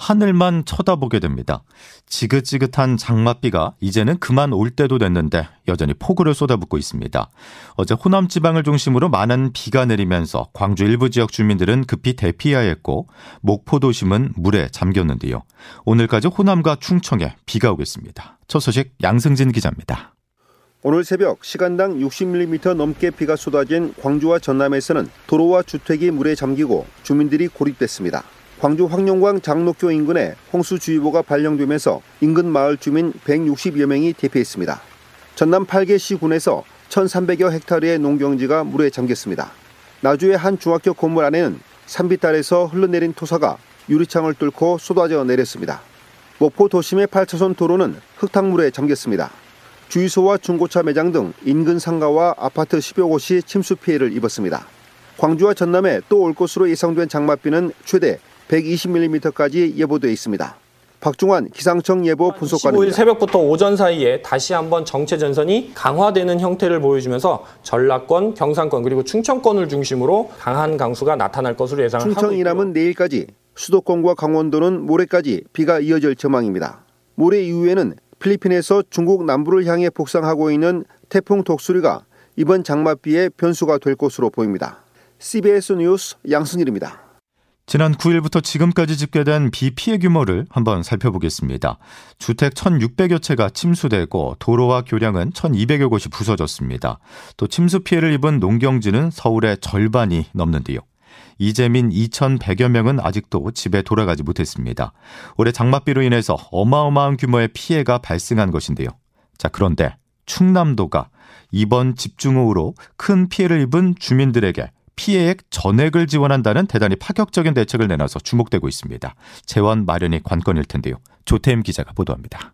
하늘만 쳐다보게 됩니다. 지긋지긋한 장맛비가 이제는 그만 올 때도 됐는데 여전히 폭우를 쏟아붓고 있습니다. 어제 호남 지방을 중심으로 많은 비가 내리면서 광주 일부 지역 주민들은 급히 대피해야 했고 목포 도심은 물에 잠겼는데요. 오늘까지 호남과 충청에 비가 오겠습니다. 첫 소식 양승진 기자입니다. 오늘 새벽 시간당 60mm 넘게 비가 쏟아진 광주와 전남에서는 도로와 주택이 물에 잠기고 주민들이 고립됐습니다. 광주 황룡광 장로교 인근에 홍수주의보가 발령되면서 인근 마을 주민 160여 명이 대피했습니다. 전남 8개 시군에서 1,300여 헥타르의 농경지가 물에 잠겼습니다. 나주의 한 중학교 건물 안에는 산비탈에서 흘러내린 토사가 유리창을 뚫고 쏟아져 내렸습니다. 목포 도심의 8차선 도로는 흙탕물에 잠겼습니다. 주유소와 중고차 매장 등 인근 상가와 아파트 10여 곳이 침수 피해를 입었습니다. 광주와 전남에 또 올 것으로 예상된 장맛비는 최대 120mm까지 예보돼 있습니다. 박중환 기상청 예보 분석관입니다. 15일 새벽부터 오전 사이에 다시 한번 정체 전선이 강화되는 형태를 보여주면서 전라권, 경상권 그리고 충청권을 중심으로 강한 강수가 나타날 것으로 예상하고 충청 이남은 내일까지 수도권과 강원도는 모레까지 비가 이어질 전망입니다. 모레 이후에는 필리핀에서 중국 남부를 향해 북상하고 있는 태풍 독수리가 이번 장맛비의 변수가 될 것으로 보입니다. CBS 뉴스 양순일입니다. 지난 9일부터 지금까지 집계된 비 피해 규모를 한번 살펴보겠습니다. 주택 1,600여 채가 침수되고 도로와 교량은 1,200여 곳이 부서졌습니다. 또 침수 피해를 입은 농경지는 서울의 절반이 넘는데요. 이재민 2,100여 명은 아직도 집에 돌아가지 못했습니다. 올해 장맛비로 인해서 어마어마한 규모의 피해가 발생한 것인데요. 자, 그런데 충남도가 이번 집중호우로 큰 피해를 입은 주민들에게 피해액 전액을 지원한다는 대단히 파격적인 대책을 내놔서 주목되고 있습니다. 재원 마련이 관건일 텐데요. 조태임 기자가 보도합니다.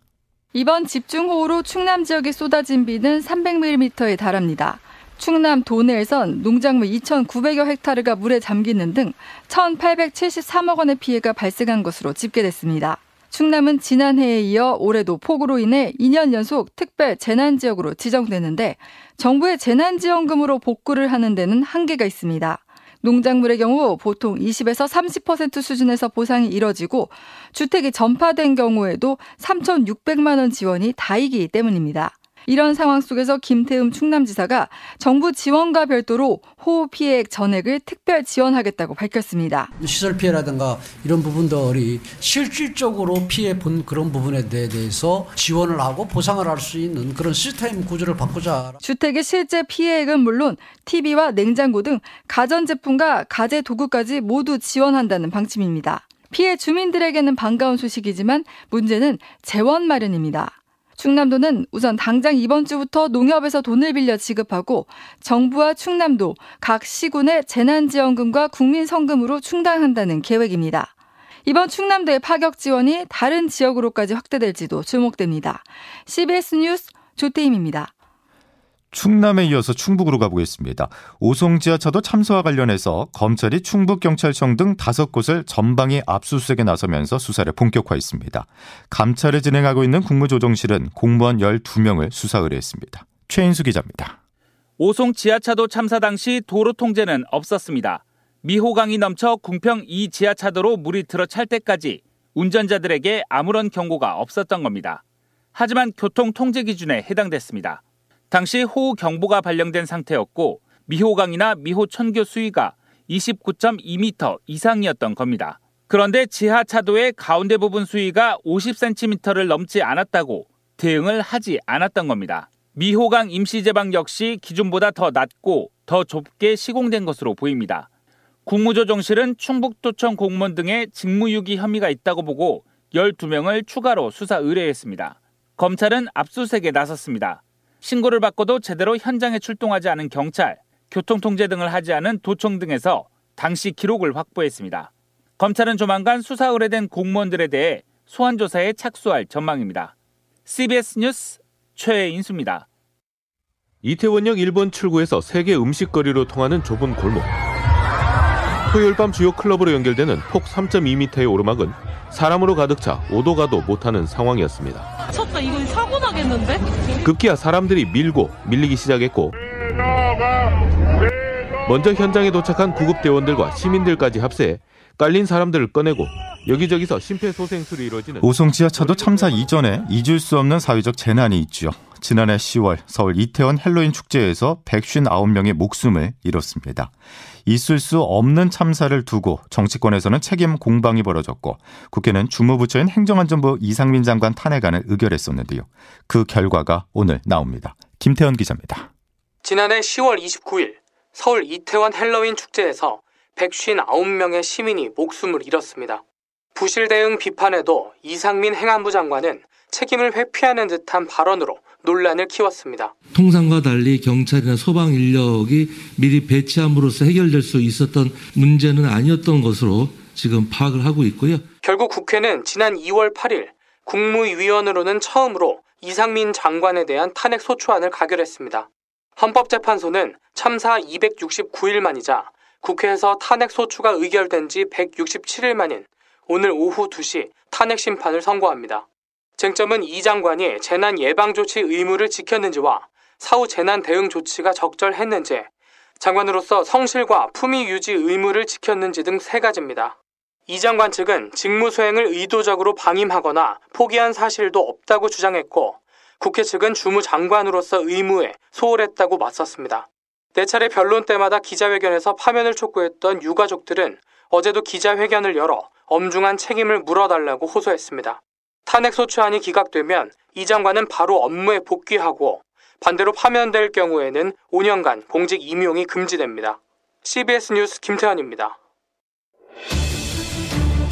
이번 집중호우로 충남 지역에 쏟아진 비는 300mm에 달합니다. 충남 도내에선 농작물 2,900여 헥타르가 물에 잠기는 등 1,873억 원의 피해가 발생한 것으로 집계됐습니다. 충남은 지난해에 이어 올해도 폭우로 인해 2년 연속 특별 재난 지역으로 지정되는데 정부의 재난 지원금으로 복구를 하는 데는 한계가 있습니다. 농작물의 경우 보통 20에서 30% 수준에서 보상이 이뤄지고 주택이 전파된 경우에도 3,600만 원 지원이 다이기 때문입니다. 이런 상황 속에서 김태흠 충남지사가 정부 지원과 별도로 호우 피해액 전액을 특별 지원하겠다고 밝혔습니다. 시설 피해라든가 이런 부분들이 실질적으로 피해 본 그런 부분에 대해서 지원을 하고 보상을 할 수 있는 그런 시스템 구조를 바꾸자. 주택의 실제 피해액은 물론 TV와 냉장고 등 가전제품과 가재 도구까지 모두 지원한다는 방침입니다. 피해 주민들에게는 반가운 소식이지만 문제는 재원 마련입니다. 충남도는 우선 당장 이번 주부터 농협에서 돈을 빌려 지급하고 정부와 충남도 각 시군의 재난지원금과 국민성금으로 충당한다는 계획입니다. 이번 충남도의 파격 지원이 다른 지역으로까지 확대될지도 주목됩니다. CBS 뉴스 조태임입니다. 충남에 이어서 충북으로 가보겠습니다. 오송 지하차도 참사와 관련해서 검찰이 충북경찰청 등 다섯 곳을 전방위 압수수색에 나서면서 수사를 본격화했습니다. 감찰을 진행하고 있는 국무조정실은 공무원 12명을 수사 의뢰했습니다. 최인수 기자입니다. 오송 지하차도 참사 당시 도로 통제는 없었습니다. 미호강이 넘쳐 궁평 2 지하차도로 물이 들어찰 때까지 운전자들에게 아무런 경고가 없었던 겁니다. 하지만 교통 통제 기준에 해당됐습니다. 당시 호우 경보가 발령된 상태였고 미호강이나 미호천교 수위가 29.2m 이상이었던 겁니다. 그런데 지하 차도의 가운데 부분 수위가 50cm를 넘지 않았다고 대응을 하지 않았던 겁니다. 미호강 임시제방 역시 기준보다 더 낮고 더 좁게 시공된 것으로 보입니다. 국무조정실은 충북도청 공무원 등의 직무유기 혐의가 있다고 보고 12명을 추가로 수사 의뢰했습니다. 검찰은 압수수색에 나섰습니다. 신고를 받고도 제대로 현장에 출동하지 않은 경찰, 교통통제 등을 하지 않은 도청 등에서 당시 기록을 확보했습니다. 검찰은 조만간 수사 의뢰된 공무원들에 대해 소환 조사에 착수할 전망입니다. CBS 뉴스 최인수입니다. 이태원역 일본 출구에서 세계 음식거리로 통하는 좁은 골목. 토요일 밤 주요 클럽으로 연결되는 폭 3.2m의 오르막은 사람으로 가득 차 오도 가도 못하는 상황이었습니다. 쳤다 이거 사 고 나겠는데? 급기야 사람들이 밀고 밀리기 시작했고 먼저 현장에 도착한 구급대원들과 시민들까지 합세해 깔린 사람들을 꺼내고 여기저기서 심폐소생술이 이루어지는 오송 지하차도 참사 이전에 잊을 수 없는 사회적 재난이 있죠. 지난해 10월 서울 이태원 헬로윈 축제에서 159명의 목숨을 잃었습니다. 있을 수 없는 참사를 두고 정치권에서는 책임 공방이 벌어졌고 국회는 주무부처인 행정안전부 이상민 장관 탄핵안을 의결했었는데요. 그 결과가 오늘 나옵니다. 김태현 기자입니다. 지난해 10월 29일 서울 이태원 헬로윈 축제에서 159명의 시민이 목숨을 잃었습니다. 부실 대응 비판에도 이상민 행안부 장관은 책임을 회피하는 듯한 발언으로 논란을 키웠습니다. 통상과 달리 경찰이나 소방 인력이 미리 배치함으로써 해결될 수 있었던 문제는 아니었던 것으로 지금 파악을 하고 있고요. 결국 국회는 지난 2월 8일 국무위원으로는 처음으로 이상민 장관에 대한 탄핵 소추안을 가결했습니다. 헌법재판소는 참사 269일 만이자 국회에서 탄핵 소추가 의결된 지 167일 만인 오늘 오후 2시 탄핵 심판을 선고합니다. 쟁점은 이 장관이 재난 예방 조치 의무를 지켰는지와 사후 재난 대응 조치가 적절했는지, 장관으로서 성실과 품위 유지 의무를 지켰는지 등 세 가지입니다. 이 장관 측은 직무 수행을 의도적으로 방임하거나 포기한 사실도 없다고 주장했고, 국회 측은 주무 장관으로서 의무에 소홀했다고 맞섰습니다. 네 차례 변론 때마다 기자회견에서 파면을 촉구했던 유가족들은 어제도 기자회견을 열어 엄중한 책임을 물어달라고 호소했습니다. 탄핵소추안이 기각되면 이 장관은 바로 업무에 복귀하고 반대로 파면될 경우에는 5년간 공직 임용이 금지됩니다. CBS 뉴스 김태현입니다.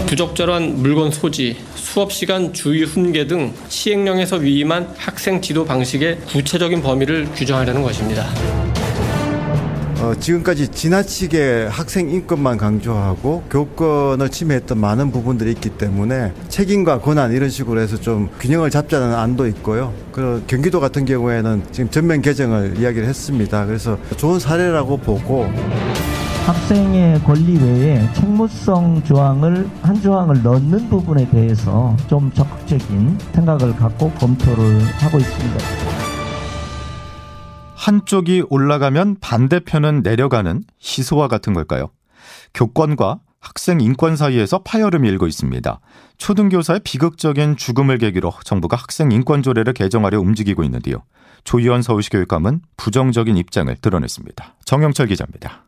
부적절한 물건 소지, 수업 시간 주의 훈계 등 시행령에서 위임한 학생 지도 방식의 구체적인 범위를 규정하려는 것입니다. 어, 지금까지 지나치게 학생 인권만 강조하고 교권을 침해했던 많은 부분들이 있기 때문에 책임과 권한 이런 식으로 해서 좀 균형을 잡자는 안도 있고요. 그 경기도 같은 경우에는 지금 전면 개정을 이야기를 했습니다. 그래서 좋은 사례라고 보고 학생의 권리 외에 책무성 조항을 한 조항을 넣는 부분에 대해서 좀 적극적인 생각을 갖고 검토를 하고 있습니다. 한쪽이 올라가면 반대편은 내려가는 시소와 같은 걸까요? 교권과 학생 인권 사이에서 파열음이 일고 있습니다. 초등교사의 비극적인 죽음을 계기로 정부가 학생 인권 조례를 개정하려 움직이고 있는데요. 조희원 서울시 교육감은 부정적인 입장을 드러냈습니다. 정영철 기자입니다.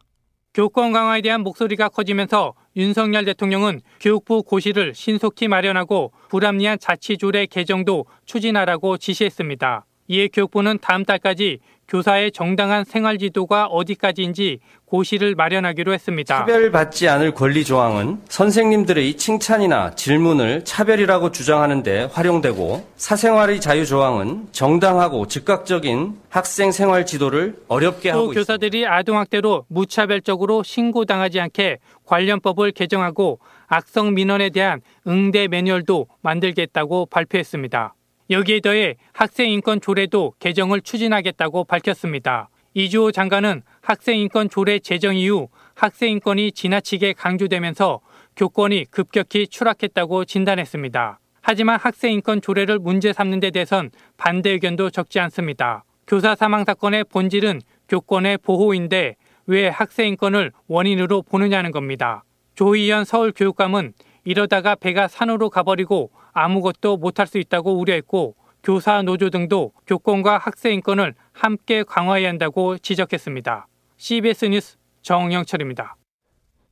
교권 강화에 대한 목소리가 커지면서 윤석열 대통령은 교육부 고시를 신속히 마련하고 불합리한 자치조례 개정도 추진하라고 지시했습니다. 이에 교육부는 다음 달까지 교사의 정당한 생활 지도가 어디까지인지 고시를 마련하기로 했습니다. 차별받지 않을 권리 조항은 선생님들의 칭찬이나 질문을 차별이라고 주장하는데 활용되고 사생활의 자유 조항은 정당하고 즉각적인 학생 생활 지도를 어렵게 하고 있습니다. 교사들이 아동학대로 무차별적으로 신고당하지 않게 관련법을 개정하고 악성 민원에 대한 응대 매뉴얼도 만들겠다고 발표했습니다. 여기에 더해 학생 인권 조례도 개정을 추진하겠다고 밝혔습니다. 이주호 장관은 학생 인권 조례 제정 이후 학생 인권이 지나치게 강조되면서 교권이 급격히 추락했다고 진단했습니다. 하지만 학생 인권 조례를 문제 삼는 데 대선 반대 의견도 적지 않습니다. 교사 사망 사건의 본질은 교권의 보호인데 왜 학생 인권을 원인으로 보느냐는 겁니다. 조희연 서울교육감은 이러다가 배가 산으로 가버리고 아무것도 못할 수 있다고 우려했고 교사 노조 등도 교권과 학생 인권을 함께 강화해야 한다고 지적했습니다. CBS 뉴스 정영철입니다.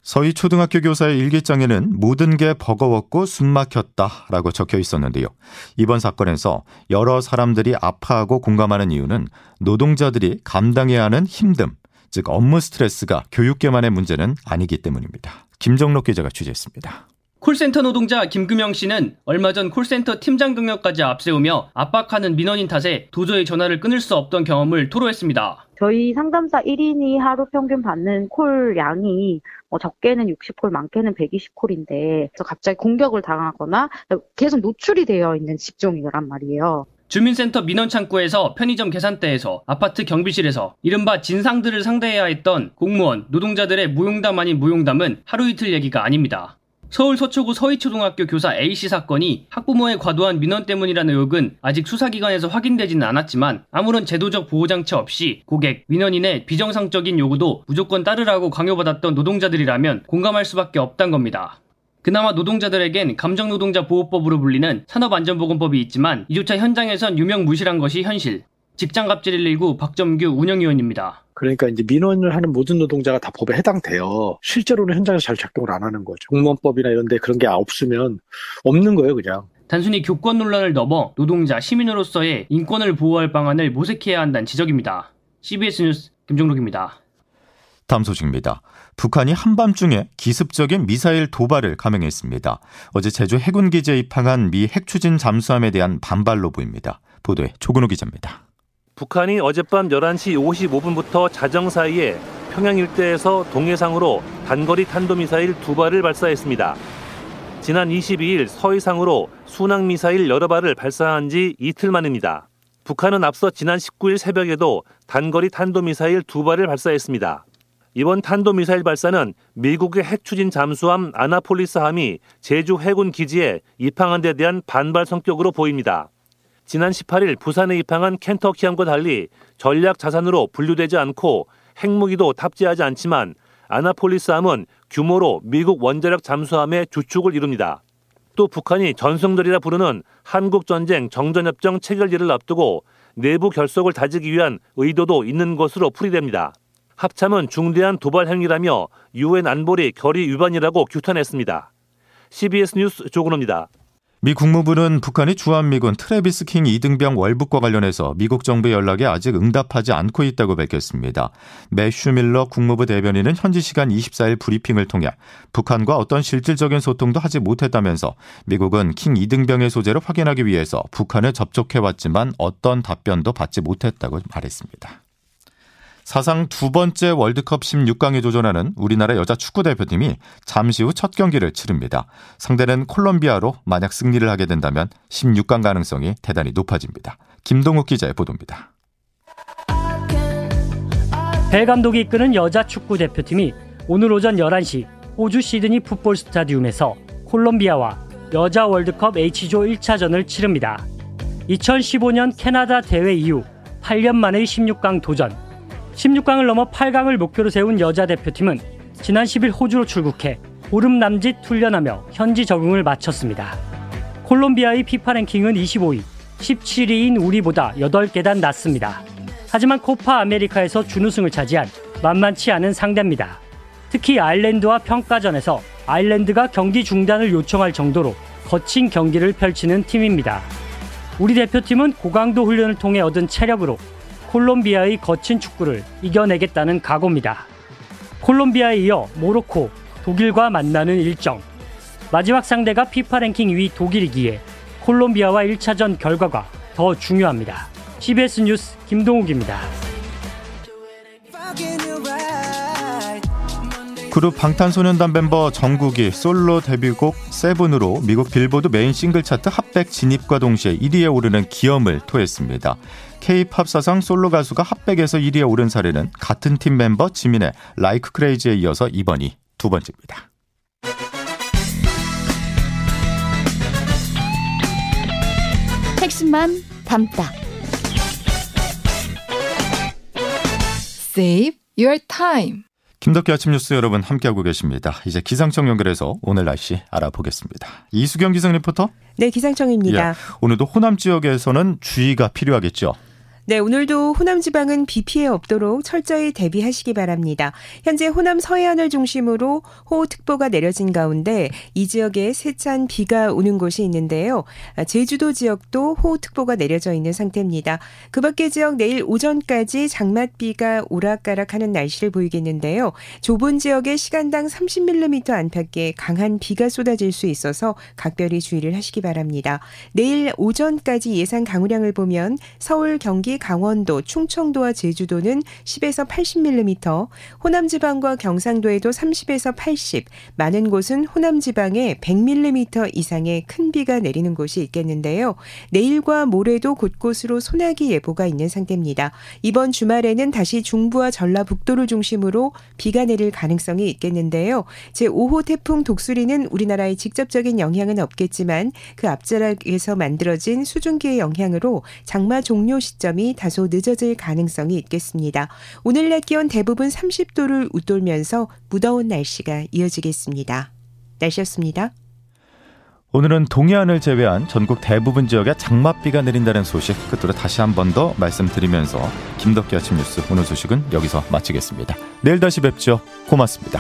서희 초등학교 교사의 일기장에는 모든 게 버거웠고 숨막혔다라고 적혀 있었는데요. 이번 사건에서 여러 사람들이 아파하고 공감하는 이유는 노동자들이 감당해야 하는 힘듦, 즉 업무 스트레스가 교육계만의 문제는 아니기 때문입니다. 김정록 기자가 취재했습니다. 콜센터 노동자 김금영 씨는 얼마 전 콜센터 팀장 경력까지 앞세우며 압박하는 민원인 탓에 도저히 전화를 끊을 수 없던 경험을 토로했습니다. 저희 상담사 1인이 하루 평균 받는 콜 양이 뭐 적게는 60콜, 많게는 120콜인데 갑자기 공격을 당하거나 계속 노출이 되어 있는 직종이란 말이에요. 주민센터 민원창구에서 편의점 계산대에서 아파트 경비실에서 이른바 진상들을 상대해야 했던 공무원, 노동자들의 무용담 아닌 무용담은 하루 이틀 얘기가 아닙니다. 서울 서초구 서희초등학교 교사 A씨 사건이 학부모의 과도한 민원 때문이라는 의혹은 아직 수사기관에서 확인되지는 않았지만 아무런 제도적 보호장치 없이 고객, 민원인의 비정상적인 요구도 무조건 따르라고 강요받았던 노동자들이라면 공감할 수밖에 없단 겁니다. 그나마 노동자들에겐 감정노동자 보호법으로 불리는 산업안전보건법이 있지만 이조차 현장에선 유명 무실한 것이 현실. 직장갑질 119 박점규 운영위원입니다. 그러니까 이제 민원을 하는 모든 노동자가 다 법에 해당돼요. 실제로는 현장에서 잘 작동을 안 하는 거죠. 공무원법이나 이런 데 그런 게 없으면 없는 거예요, 그냥. 단순히 교권 논란을 넘어 노동자, 시민으로서의 인권을 보호할 방안을 모색해야 한다는 지적입니다. CBS 뉴스 김종록입니다. 다음 소식입니다. 북한이 한밤중에 기습적인 미사일 도발을 감행했습니다. 어제 제주 해군 기지에 입항한 미 핵추진 잠수함에 대한 반발로 보입니다. 보도에 조근호 기자입니다. 북한이 어젯밤 11시 55분부터 자정 사이에 평양 일대에서 동해상으로 단거리 탄도미사일 두 발을 발사했습니다. 지난 22일 서해상으로 순항미사일 여러 발을 발사한 지 이틀 만입니다. 북한은 앞서 지난 19일 새벽에도 단거리 탄도미사일 두 발을 발사했습니다. 이번 탄도미사일 발사는 미국의 핵추진 잠수함 아나폴리스함이 제주 해군 기지에 입항한 데 대한 반발 성격으로 보입니다. 지난 18일 부산에 입항한 켄터키함과 달리 전략 자산으로 분류되지 않고 핵무기도 탑재하지 않지만 아나폴리스함은 규모로 미국 원자력 잠수함의 주축을 이룹니다. 또 북한이 전승들이라 부르는 한국전쟁 정전협정 체결일을 앞두고 내부 결속을 다지기 위한 의도도 있는 것으로 풀이됩니다. 합참은 중대한 도발 행위라며 유엔 안보리 결의 위반이라고 규탄했습니다. CBS 뉴스 조근호입니다. 미 국무부는 북한이 주한미군 트래비스 킹 2등병 월북과 관련해서 미국 정부의 연락에 아직 응답하지 않고 있다고 밝혔습니다. 매슈 밀러 국무부 대변인은 현지 시간 24일 브리핑을 통해 북한과 어떤 실질적인 소통도 하지 못했다면서 미국은 킹 2등병의 소재를 확인하기 위해서 북한에 접촉해왔지만 어떤 답변도 받지 못했다고 말했습니다. 사상 두 번째 월드컵 16강에 도전하는 우리나라 여자 축구 대표팀이 잠시 후 첫 경기를 치릅니다. 상대는 콜롬비아로 만약 승리를 하게 된다면 16강 가능성이 대단히 높아집니다. 김동욱 기자의 보도입니다. 배 감독이 이끄는 여자 축구 대표팀이 오늘 오전 11시 호주 시드니 풋볼 스타디움에서 콜롬비아와 여자 월드컵 H조 1차전을 치릅니다. 2015년 캐나다 대회 이후 8년 만의 16강 도전. 16강을 넘어 8강을 목표로 세운 여자 대표팀은 지난 10일 호주로 출국해 오름 남짓 훈련하며 현지 적응을 마쳤습니다. 콜롬비아의 피파 랭킹은 25위, 17위인 우리보다 8계단 낮습니다. 하지만 코파 아메리카에서 준우승을 차지한 만만치 않은 상대입니다. 특히 아일랜드와 평가전에서 아일랜드가 경기 중단을 요청할 정도로 거친 경기를 펼치는 팀입니다. 우리 대표팀은 고강도 훈련을 통해 얻은 체력으로 콜롬비아의 거친 축구를 이겨내겠다는 각오입니다. 콜롬비아에 이어 모로코, 독일과 만나는 일정. 마지막 상대가 피파 랭킹 2위 독일이기에 콜롬비아와 1차전 결과가 더 중요합니다. CBS 뉴스 김동욱입니다. 그룹 방탄소년단 멤버 정국이 솔로 데뷔곡 Seven으로 미국 빌보드 메인 싱글 차트 Hot백 진입과 동시에 1위에 오르는 기염을 토했습니다. K-팝 사상 솔로 가수가 Hot백에서 1위에 오른 사례는 같은 팀 멤버 지민의 Like Crazy에 이어서 이번이 두 번째입니다. 핵심만 담다. Save your time. 김덕기 아침 뉴스 여러분 함께하고 계십니다. 이제 기상청 연결해서 오늘 날씨 알아보겠습니다. 이수경 기상 리포터. 네, 기상청입니다. 예, 오늘도 호남 지역에서는 주의가 필요하겠죠. 네, 오늘도 호남 지방은 비 피해 없도록 철저히 대비하시기 바랍니다. 현재 호남 서해안을 중심으로 호우특보가 내려진 가운데 이 지역에 세찬 비가 오는 곳이 있는데요. 제주도 지역도 호우특보가 내려져 있는 상태입니다. 그 밖의 지역 내일 오전까지 장맛비가 오락가락하는 날씨를 보이겠는데요. 좁은 지역에 시간당 30mm 안팎의 강한 비가 쏟아질 수 있어서 각별히 주의를 하시기 바랍니다. 내일 오전까지 예상 강우량을 보면 서울, 경기, 강원도, 충청도와 제주도는 10에서 80mm, 호남 지방과 경상도에도 30에서 80, 많은 곳은 호남 지방에 100mm 이상의 큰 비가 내리는 곳이 있겠는데요. 내일과 모레도 곳곳으로 소나기 예보가 있는 상태입니다. 이번 주말에는 다시 중부와 전라북도를 중심으로 비가 내릴 가능성이 있겠는데요. 제5호 태풍 독수리는 우리나라에 직접적인 영향은 없겠지만 그 앞자락에서 만들어진 수증기의 영향으로 장마 종료 시점 이 다소 늦어질 가능성이 있겠습니다. 오늘 낮 기온 대부분 30도를 웃돌면서 무더운 날씨가 이어지겠습니다. 날씨였습니다. 오늘은 동해안을 제외한 전국 대부분 지역에 장맛비가 내린다는 소식 끝으로 다시 한 번 더 말씀드리면서 김덕기 아침 뉴스 오늘 소식은 여기서 마치겠습니다. 내일 다시 뵙죠. 고맙습니다.